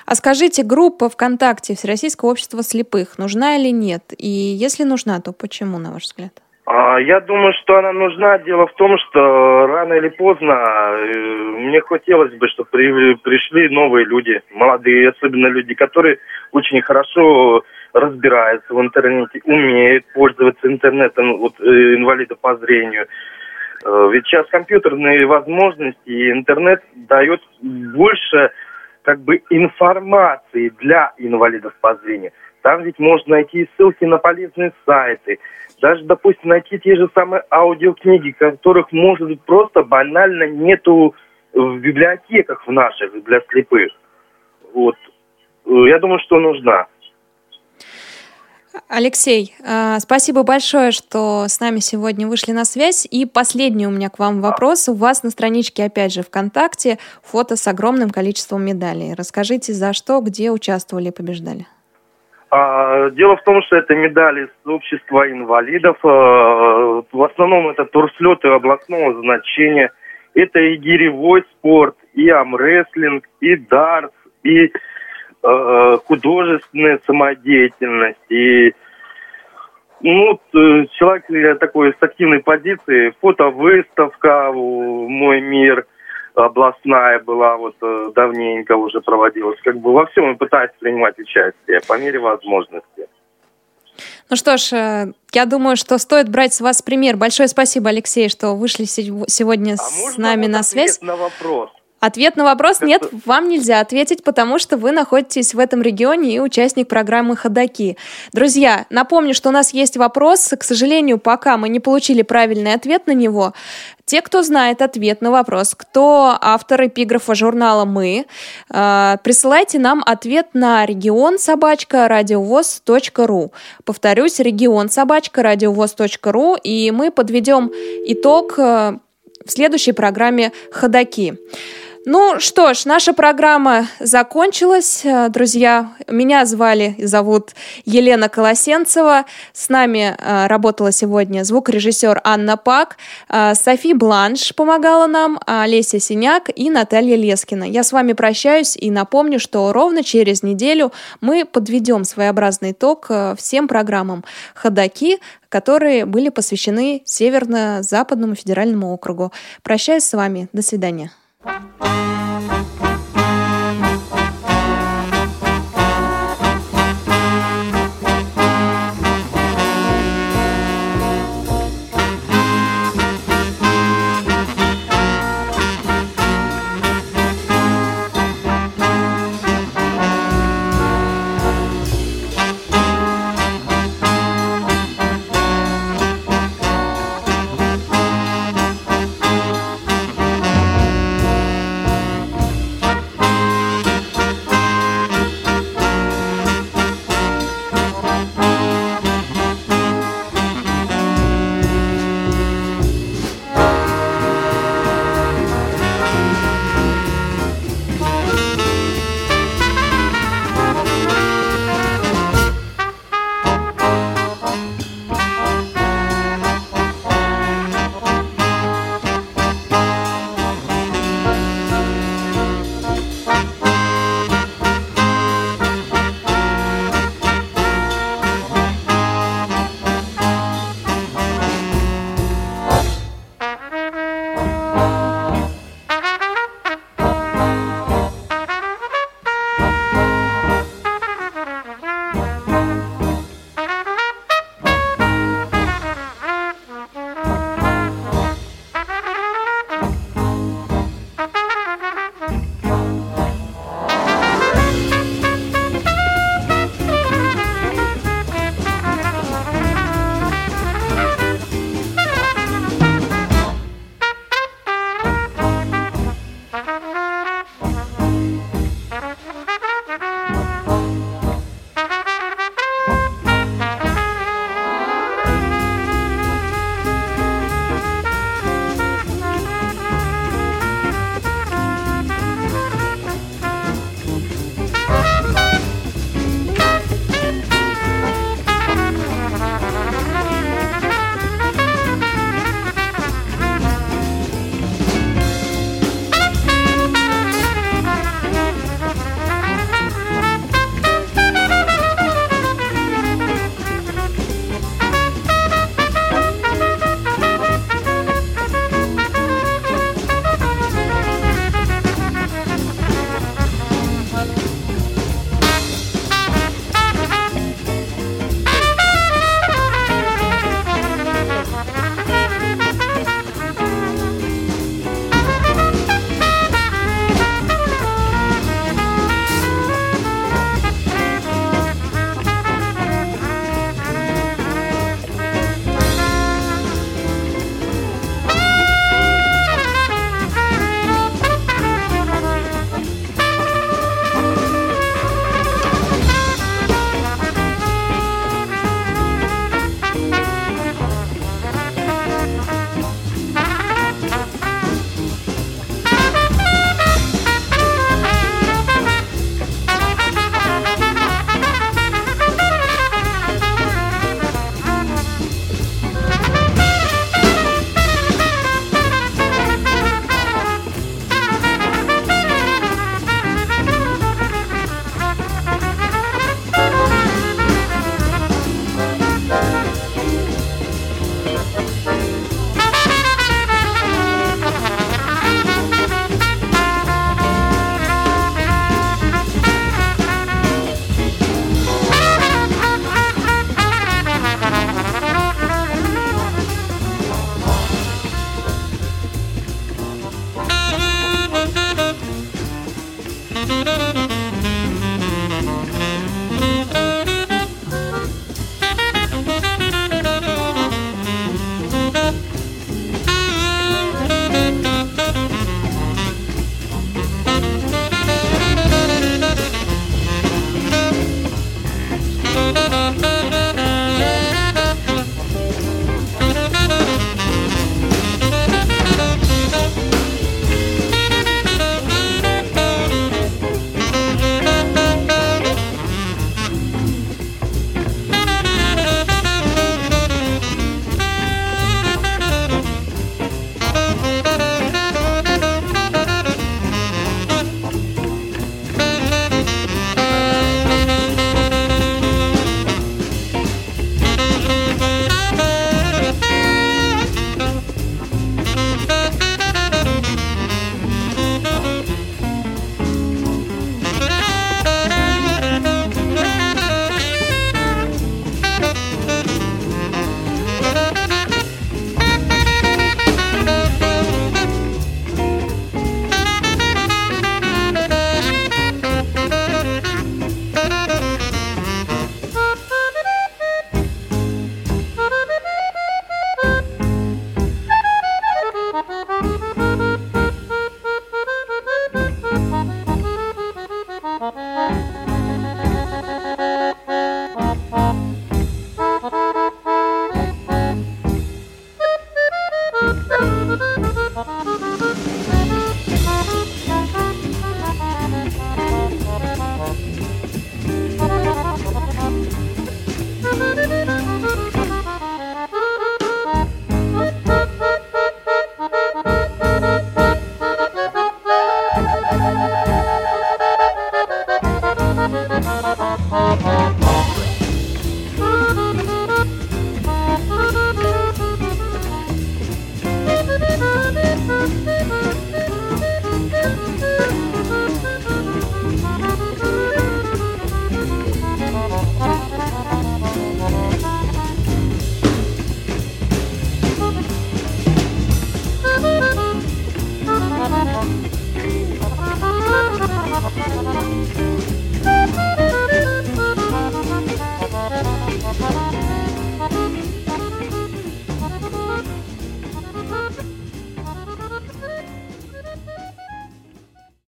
А скажите, группа ВКонтакте Всероссийского общества слепых нужна или нет? И если нужна, то почему, на ваш взгляд? А, я думаю, что она нужна. Дело в том, что рано или поздно э, мне хотелось бы, чтобы при, пришли новые люди, молодые, особенно люди, которые очень хорошо разбираются в интернете, умеют пользоваться интернетом, вот э, инвалиды по зрению. Э, ведь сейчас компьютерные возможности и интернет дает больше как бы информации для инвалидов по зрению. Там ведь можно найти ссылки на полезные сайты, даже, допустим, найти те же самые аудиокниги, которых, может быть, просто банально нету в библиотеках в наших для слепых. Вот. Э, я думаю, что нужна. Алексей, э, спасибо большое, что с нами сегодня вышли на связь. И последний у меня к вам вопрос. У вас на страничке, опять же, ВКонтакте фото с огромным количеством медалей. Расскажите, за что, где участвовали и побеждали? А, дело в том, что это медали с общества инвалидов. А, в основном это турслеты областного значения. Это и гиревой спорт, и амрестлинг, и дартс, и художественная самодеятельность. И ну, человек такой с активной позиции, фотовыставка «Мой мир», областная была, вот э, давненько уже проводилась. Как бы во всем и пытаюсь принимать участие по мере возможности. Ну что ж, э, я думаю, что стоит брать с вас пример. Большое спасибо, Алексей, что вышли сегодня а с нами на связь. на вопрос? Ответ на вопрос нет, вам нельзя ответить, потому что вы находитесь в этом регионе и участник программы «Ходоки». Друзья, напомню, что у нас есть вопрос. К сожалению, пока мы не получили правильный ответ на него. Те, кто знает ответ на вопрос, кто автор эпиграфа журнала «Мы», э, присылайте нам ответ на регион собачка радиовоз.ру. Повторюсь, регион собачка радиовоз.ру, и мы подведем итог э, в следующей программе «Ходоки». Ну что ж, наша программа закончилась. Э, друзья, меня звали и зовут Елена Колосенцева. С нами э, работала сегодня звукорежиссер Анна Пак, э, Софи Бланш помогала нам, Олеся Синяк и Наталья Лескина. Я с вами прощаюсь и напомню, что ровно через неделю мы подведем своеобразный итог всем программам «Ходоки», которые были посвящены Северно-Западному федеральному округу. Прощаюсь с вами. До свидания. Música